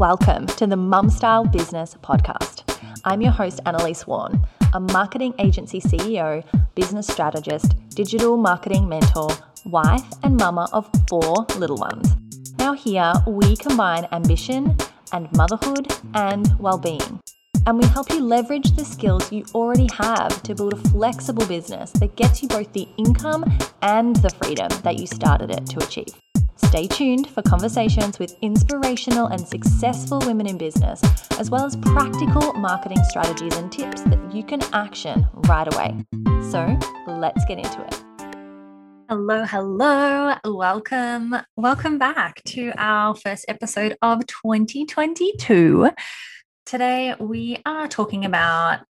welcome to the Mum Style Business Podcast. I'm your host, Annalise Warren, a marketing agency CEO, business strategist, digital marketing mentor, wife, and mama of four little ones. Now, here we combine ambition and motherhood and well being. And we help you leverage the skills you already have to build a flexible business that gets you both the income and the freedom that you started it to achieve. Stay tuned for conversations with inspirational and successful women in business, as well as practical marketing strategies and tips that you can action right away. So let's get into it. Hello, hello. Welcome. Welcome back to our first episode of 2022. Today, we are talking about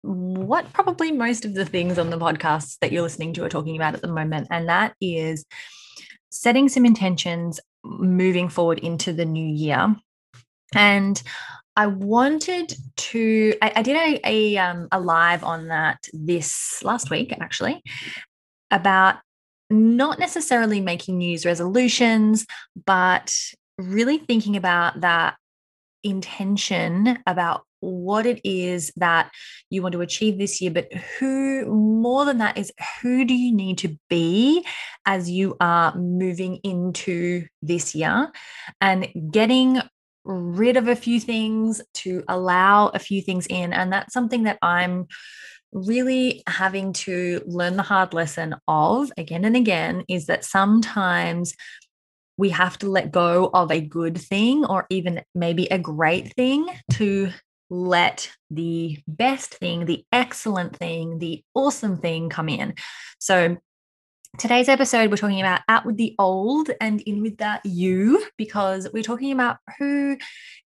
what probably most of the things on the podcasts that you're listening to are talking about at the moment, and that is setting some intentions moving forward into the new year. And I wanted to, I, I did a, a, um, a live on that this last week, actually, about not necessarily making New Year's resolutions, but really thinking about that intention about what it is that you want to achieve this year, but who more than that is who do you need to be as you are moving into this year and getting rid of a few things to allow a few things in. And that's something that I'm really having to learn the hard lesson of again and again is that sometimes we have to let go of a good thing or even maybe a great thing to let the best thing, the excellent thing, the awesome thing come in. So, today's episode, we're talking about out with the old and in with that you, because we're talking about who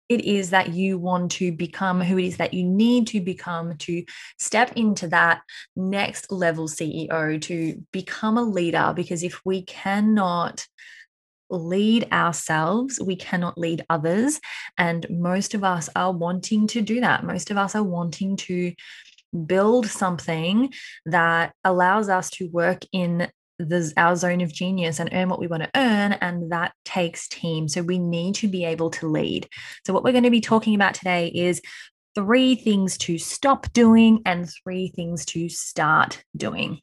it is that you want to become, who it is that you need to become to step into that next level CEO, to become a leader. Because if we cannot lead ourselves, we cannot lead others. And most of us are wanting to do that. Most of us are wanting to build something that allows us to work in our zone of genius and earn what we want to earn. And that takes team. So we need to be able to lead. So, what we're going to be talking about today is three things to stop doing and three things to start doing.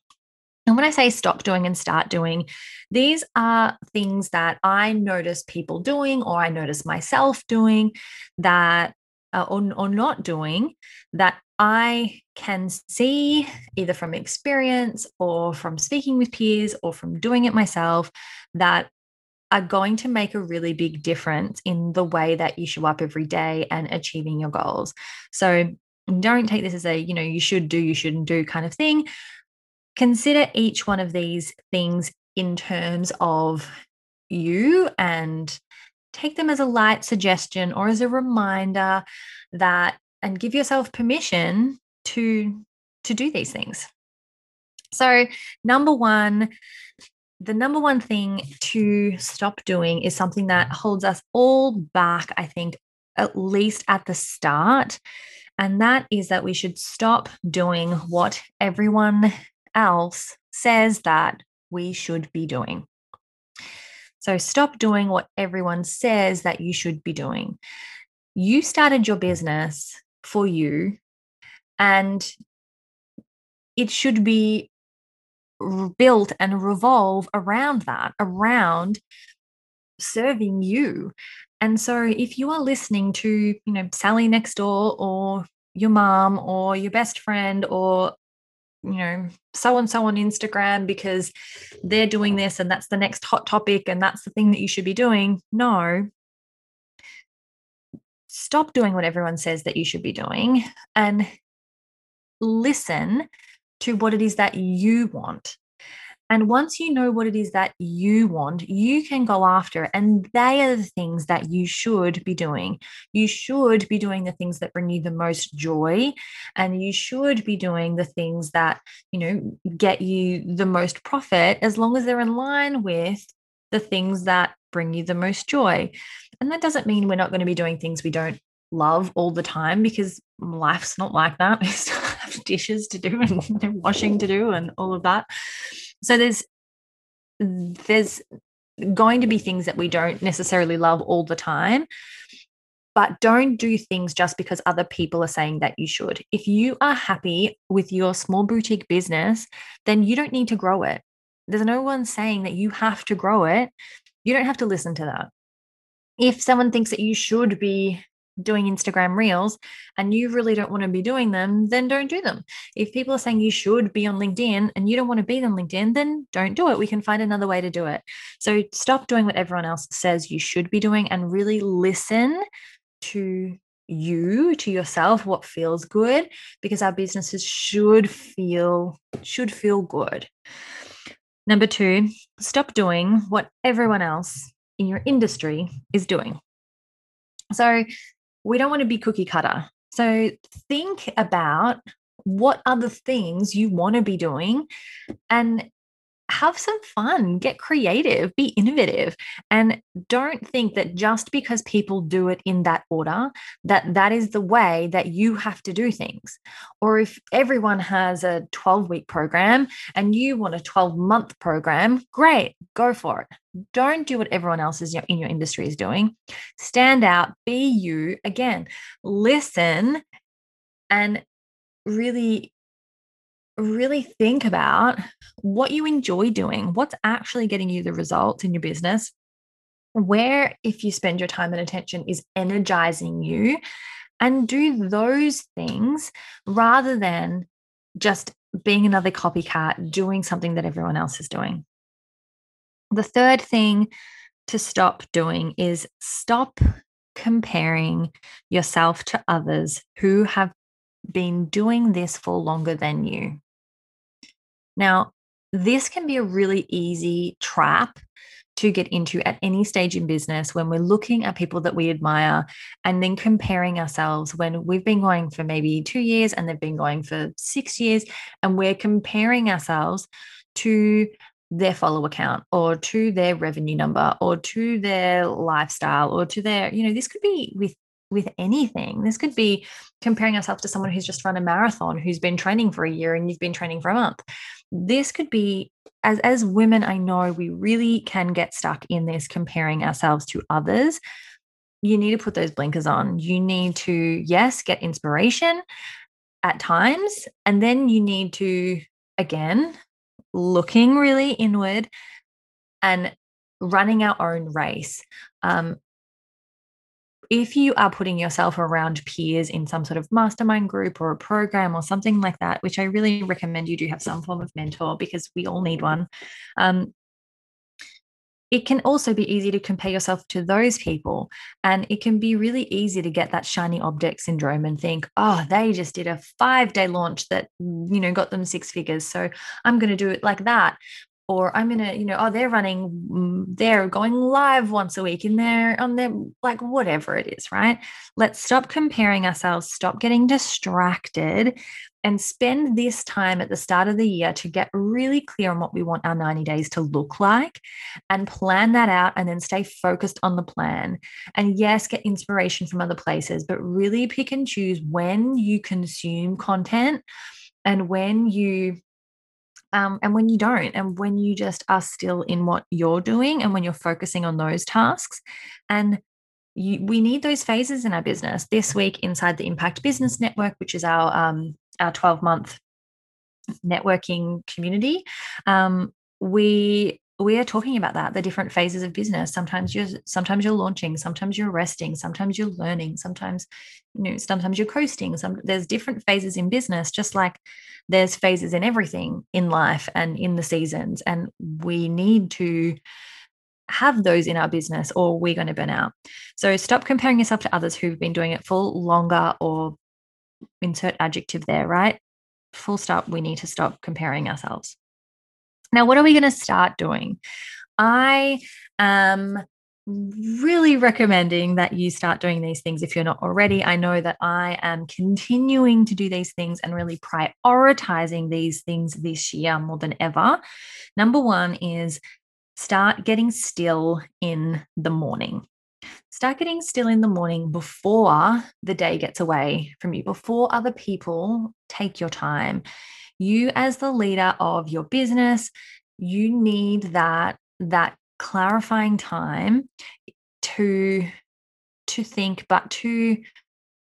And when I say stop doing and start doing, these are things that I notice people doing or I notice myself doing that uh, or, or not doing that I can see either from experience or from speaking with peers or from doing it myself that are going to make a really big difference in the way that you show up every day and achieving your goals. So don't take this as a, you know, you should do, you shouldn't do kind of thing. Consider each one of these things in terms of you and take them as a light suggestion or as a reminder that and give yourself permission to to do these things. So number one the number one thing to stop doing is something that holds us all back i think at least at the start and that is that we should stop doing what everyone else says that we should be doing. So stop doing what everyone says that you should be doing. You started your business for you, and it should be built and revolve around that, around serving you. And so if you are listening to, you know, Sally next door or your mom or your best friend or you know, so and so on Instagram because they're doing this and that's the next hot topic and that's the thing that you should be doing. No. Stop doing what everyone says that you should be doing and listen to what it is that you want. And once you know what it is that you want, you can go after it. And they are the things that you should be doing. You should be doing the things that bring you the most joy. And you should be doing the things that, you know, get you the most profit as long as they're in line with the things that bring you the most joy. And that doesn't mean we're not going to be doing things we don't love all the time because life's not like that. We still have dishes to do and washing to do and all of that so there's there's going to be things that we don't necessarily love all the time but don't do things just because other people are saying that you should. If you are happy with your small boutique business, then you don't need to grow it. There's no one saying that you have to grow it. You don't have to listen to that. If someone thinks that you should be doing Instagram reels and you really don't want to be doing them, then don't do them. If people are saying you should be on LinkedIn and you don't want to be on LinkedIn, then don't do it. We can find another way to do it. So stop doing what everyone else says you should be doing and really listen to you to yourself what feels good because our businesses should feel should feel good number 2 stop doing what everyone else in your industry is doing so we don't want to be cookie cutter. So think about what other things you want to be doing and have some fun, get creative, be innovative, and don't think that just because people do it in that order, that that is the way that you have to do things. Or if everyone has a 12 week program and you want a 12 month program, great, go for it. Don't do what everyone else is in your industry is doing. Stand out, be you. Again, listen and really really think about what you enjoy doing, what's actually getting you the results in your business, where, if you spend your time and attention, is energizing you, and do those things rather than just being another copycat, doing something that everyone else is doing. The third thing to stop doing is stop comparing yourself to others who have been doing this for longer than you. Now, this can be a really easy trap to get into at any stage in business when we're looking at people that we admire and then comparing ourselves when we've been going for maybe two years and they've been going for six years and we're comparing ourselves to their follower count or to their revenue number or to their lifestyle or to their you know this could be with with anything. This could be comparing ourselves to someone who's just run a marathon, who's been training for a year and you've been training for a month. This could be as as women I know we really can get stuck in this comparing ourselves to others. You need to put those blinkers on. You need to yes, get inspiration at times and then you need to again looking really inward and running our own race. Um, if you are putting yourself around peers in some sort of mastermind group or a program or something like that, which I really recommend you do have some form of mentor because we all need one. Um, it can also be easy to compare yourself to those people. And it can be really easy to get that shiny object syndrome and think, oh, they just did a five day launch that, you know, got them six figures. So I'm going to do it like that or I'm gonna, you know, oh, they're running, mm, they're going live once a week in there on their like whatever it is, right? Let's stop comparing ourselves, stop getting distracted, and spend this time at the start of the year to get really clear on what we want our 90 days to look like and plan that out and then stay focused on the plan. And yes, get inspiration from other places, but really pick and choose when you consume content and when you um, and when you don't, and when you just are still in what you're doing, and when you're focusing on those tasks. And you, we need those phases in our business. This week, inside the Impact Business Network, which is our um, our 12 month networking community, um, we we are talking about that the different phases of business. Sometimes you're sometimes you're launching sometimes you're resting sometimes you're learning sometimes you know sometimes you're coasting. Some there's different phases in business just like there's phases in everything in life and in the seasons and we need to have those in our business or we're going to burn out. So stop comparing yourself to others who've been doing it for longer or insert adjective there right? Full stop we need to stop comparing ourselves now, what are we going to start doing? I am really recommending that you start doing these things if you're not already. I know that I am continuing to do these things and really prioritizing these things this year more than ever. Number one is start getting still in the morning. Start getting still in the morning before the day gets away from you, before other people take your time you as the leader of your business you need that that clarifying time to to think, but to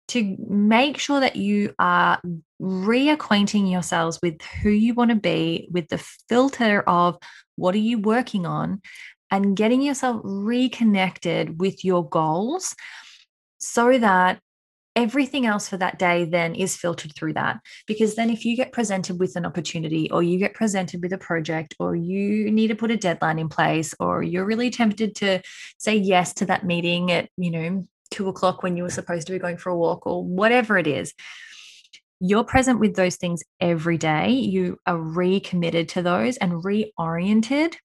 to make sure that you are reacquainting yourselves with who you want to be, with the filter of what are you working on, and getting yourself reconnected with your goals so that everything else for that day then is filtered through that. Because then, if you get presented with an opportunity, or you get presented with a project, or you need to put a deadline in place, or you're really tempted to say yes to that meeting at, you know, two o'clock when you were supposed to be going for a walk, or whatever it is, you're present with those things every day. You are recommitted to those and reoriented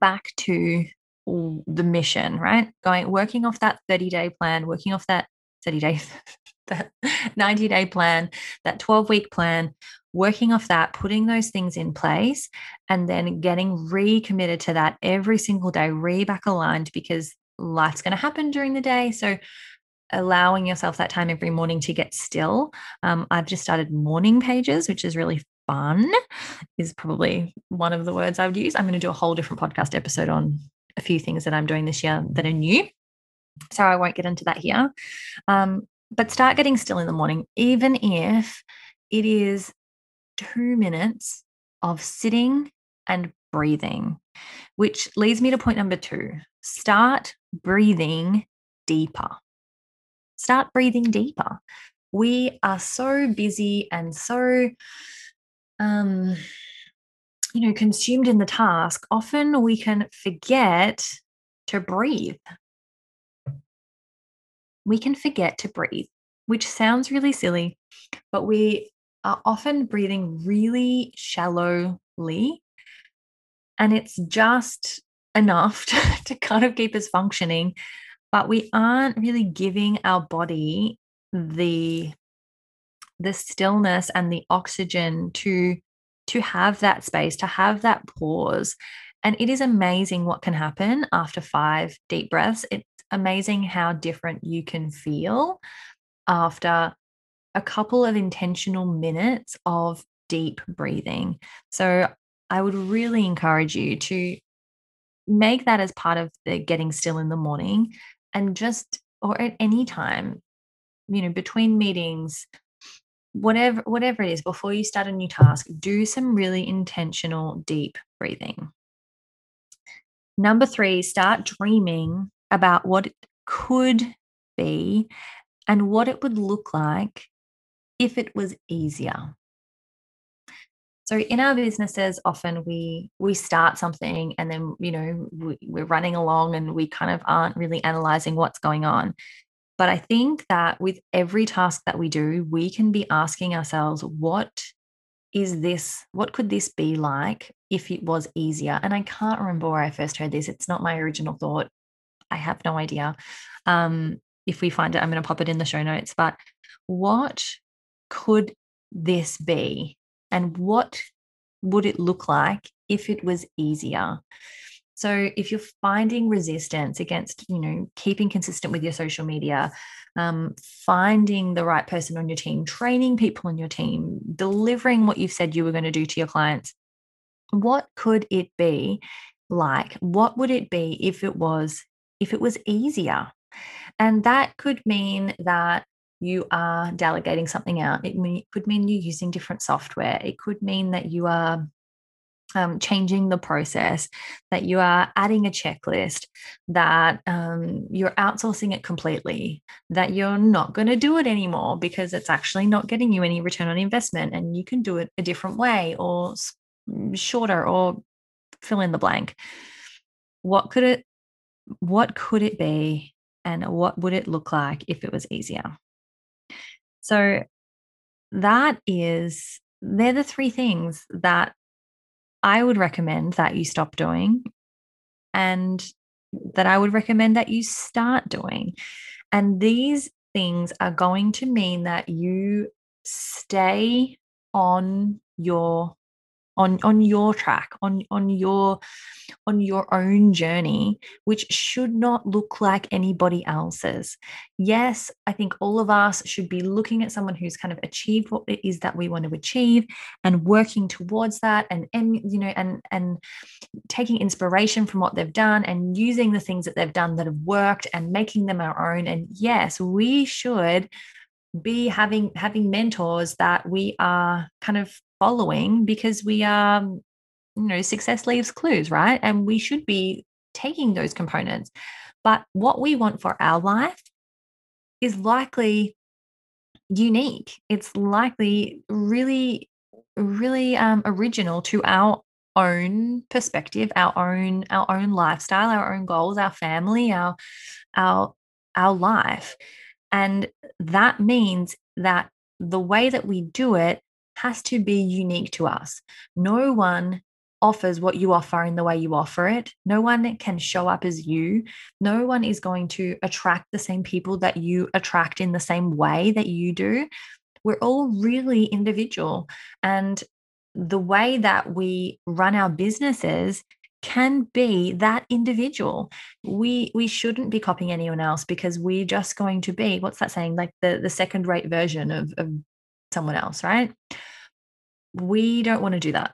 back to the mission, right? Going working off that 30 day plan, working off that 30 days, that 90 day plan, that 12 week plan, working off that, putting those things in place, and then getting recommitted to that every single day, re back aligned because life's going to happen during the day. So, allowing yourself that time every morning to get still. Um, I've just started morning pages, which is really fun, is probably one of the words I would use. I'm going to do a whole different podcast episode on a few things that I'm doing this year that are new. So I won't get into that here. Um, but start getting still in the morning, even if it is two minutes of sitting and breathing, which leads me to point number two start breathing deeper. Start breathing deeper. We are so busy and so, um, you know, consumed in the task. Often we can forget to breathe we can forget to breathe, which sounds really silly, but we are often breathing really shallowly. And it's just enough to, to kind of keep us functioning, but we aren't really giving our body the the stillness and the oxygen to to have that space to have that pause and it is amazing what can happen after five deep breaths it amazing how different you can feel after a couple of intentional minutes of deep breathing. So, I would really encourage you to make that as part of the getting still in the morning and just, or at any time, you know, between meetings, whatever whatever it is before you start a new task do some really intentional deep breathing number 3 start dreaming about what it could be and what it would look like if it was easier. So in our businesses, often we we start something and then you know we, we're running along and we kind of aren't really analyzing what's going on. But I think that with every task that we do, we can be asking ourselves, what is this? What could this be like if it was easier? And I can't remember where I first heard this. It's not my original thought. I have no idea. Um, if we find it, I'm going to pop it in the show notes. But what could this be? And what would it look like if it was easier? So if you're finding resistance against, you know, keeping consistent with your social media, um, finding the right person on your team, training people on your team, delivering what you've said you were going to do to your clients, what could it be like? What would it be if it was if it was easier. And that could mean that you are delegating something out. It, mean, it could mean you're using different software. It could mean that you are um, changing the process, that you are adding a checklist, that um, you're outsourcing it completely, that you're not going to do it anymore because it's actually not getting you any return on investment and you can do it a different way or shorter or fill in the blank. What could it what could it be and what would it look like if it was easier? So that is, they're the three things that I would recommend that you stop doing and that I would recommend that you start doing. And these things are going to mean that you stay on your on on your track on on your on your own journey which should not look like anybody else's. Yes i think all of us should be looking at someone who's kind of achieved what it is that we want to achieve and working towards that and and you know and and taking inspiration from what they've done and using the things that they've done that have worked and making them our own. And yes we should be having having mentors that we are kind of following because we are you know success leaves clues right? And we should be taking those components. But what we want for our life is likely unique. It's likely really really um, original to our own perspective our own our own lifestyle our own goals our family our our our life. And that means that the way that we do it has to be unique to us. No one offers what you offer in the way you offer it. No one can show up as you. No one is going to attract the same people that you attract in the same way that you do. We're all really individual. And the way that we run our businesses can be that individual. We we shouldn't be copying anyone else because we're just going to be what's that saying like the the second rate version of, of someone else, right? We don't want to do that.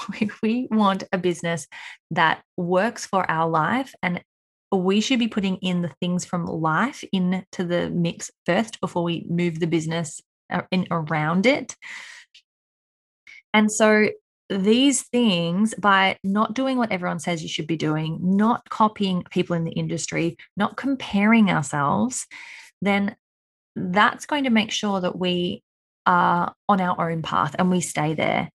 we want a business that works for our life and we should be putting in the things from life into the mix first before we move the business uh, in around it. And so these things by not doing what everyone says you should be doing, not copying people in the industry, not comparing ourselves, then that's going to make sure that we are on our own path and we stay there.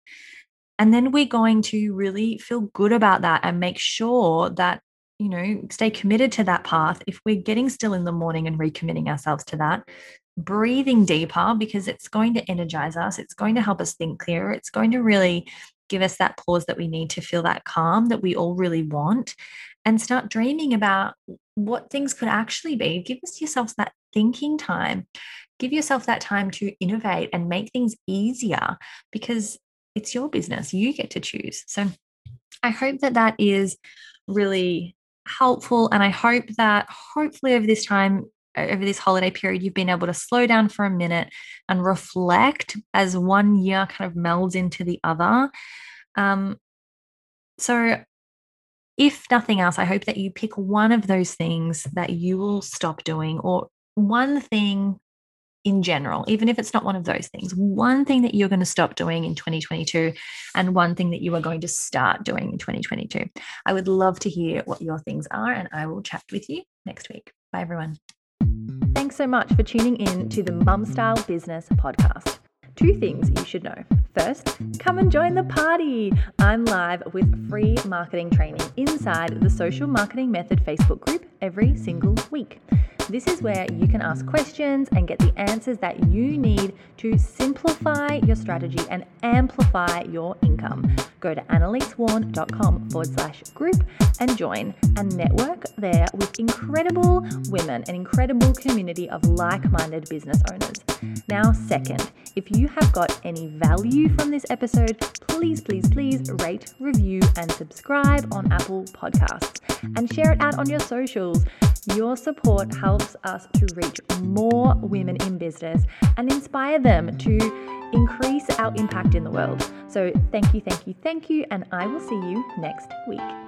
And then we're going to really feel good about that and make sure that, you know, stay committed to that path. If we're getting still in the morning and recommitting ourselves to that, breathing deeper because it's going to energize us, it's going to help us think clearer, it's going to really give us that pause that we need to feel that calm that we all really want and start dreaming about what things could actually be. Give us yourselves that thinking time. Give yourself that time to innovate and make things easier because it's your business. You get to choose. So I hope that that is really helpful. And I hope that hopefully over this time, over this holiday period, you've been able to slow down for a minute and reflect as one year kind of melds into the other. Um, so, if nothing else, I hope that you pick one of those things that you will stop doing, or one thing in general, even if it's not one of those things, one thing that you're going to stop doing in 2022 and one thing that you are going to start doing in 2022. I would love to hear what your things are, and I will chat with you next week. Bye, everyone. Thanks so much for tuning in to the Mum Style Business Podcast. Two things you should know. First, come and join the party. I'm live with free marketing training inside the Social Marketing Method Facebook group every single week. This is where you can ask questions and get the answers that you need to simplify your strategy and amplify your income. Go to annalisewarren.com forward slash group and join and network there with incredible women, an incredible community of like minded business owners. Now, second, if you have got any value from this episode, please, please, please rate, review, and subscribe on Apple Podcasts and share it out on your socials. Your support helps us to reach more women in business and inspire them to increase our impact in the world. So, thank you, thank you, thank you, and I will see you next week.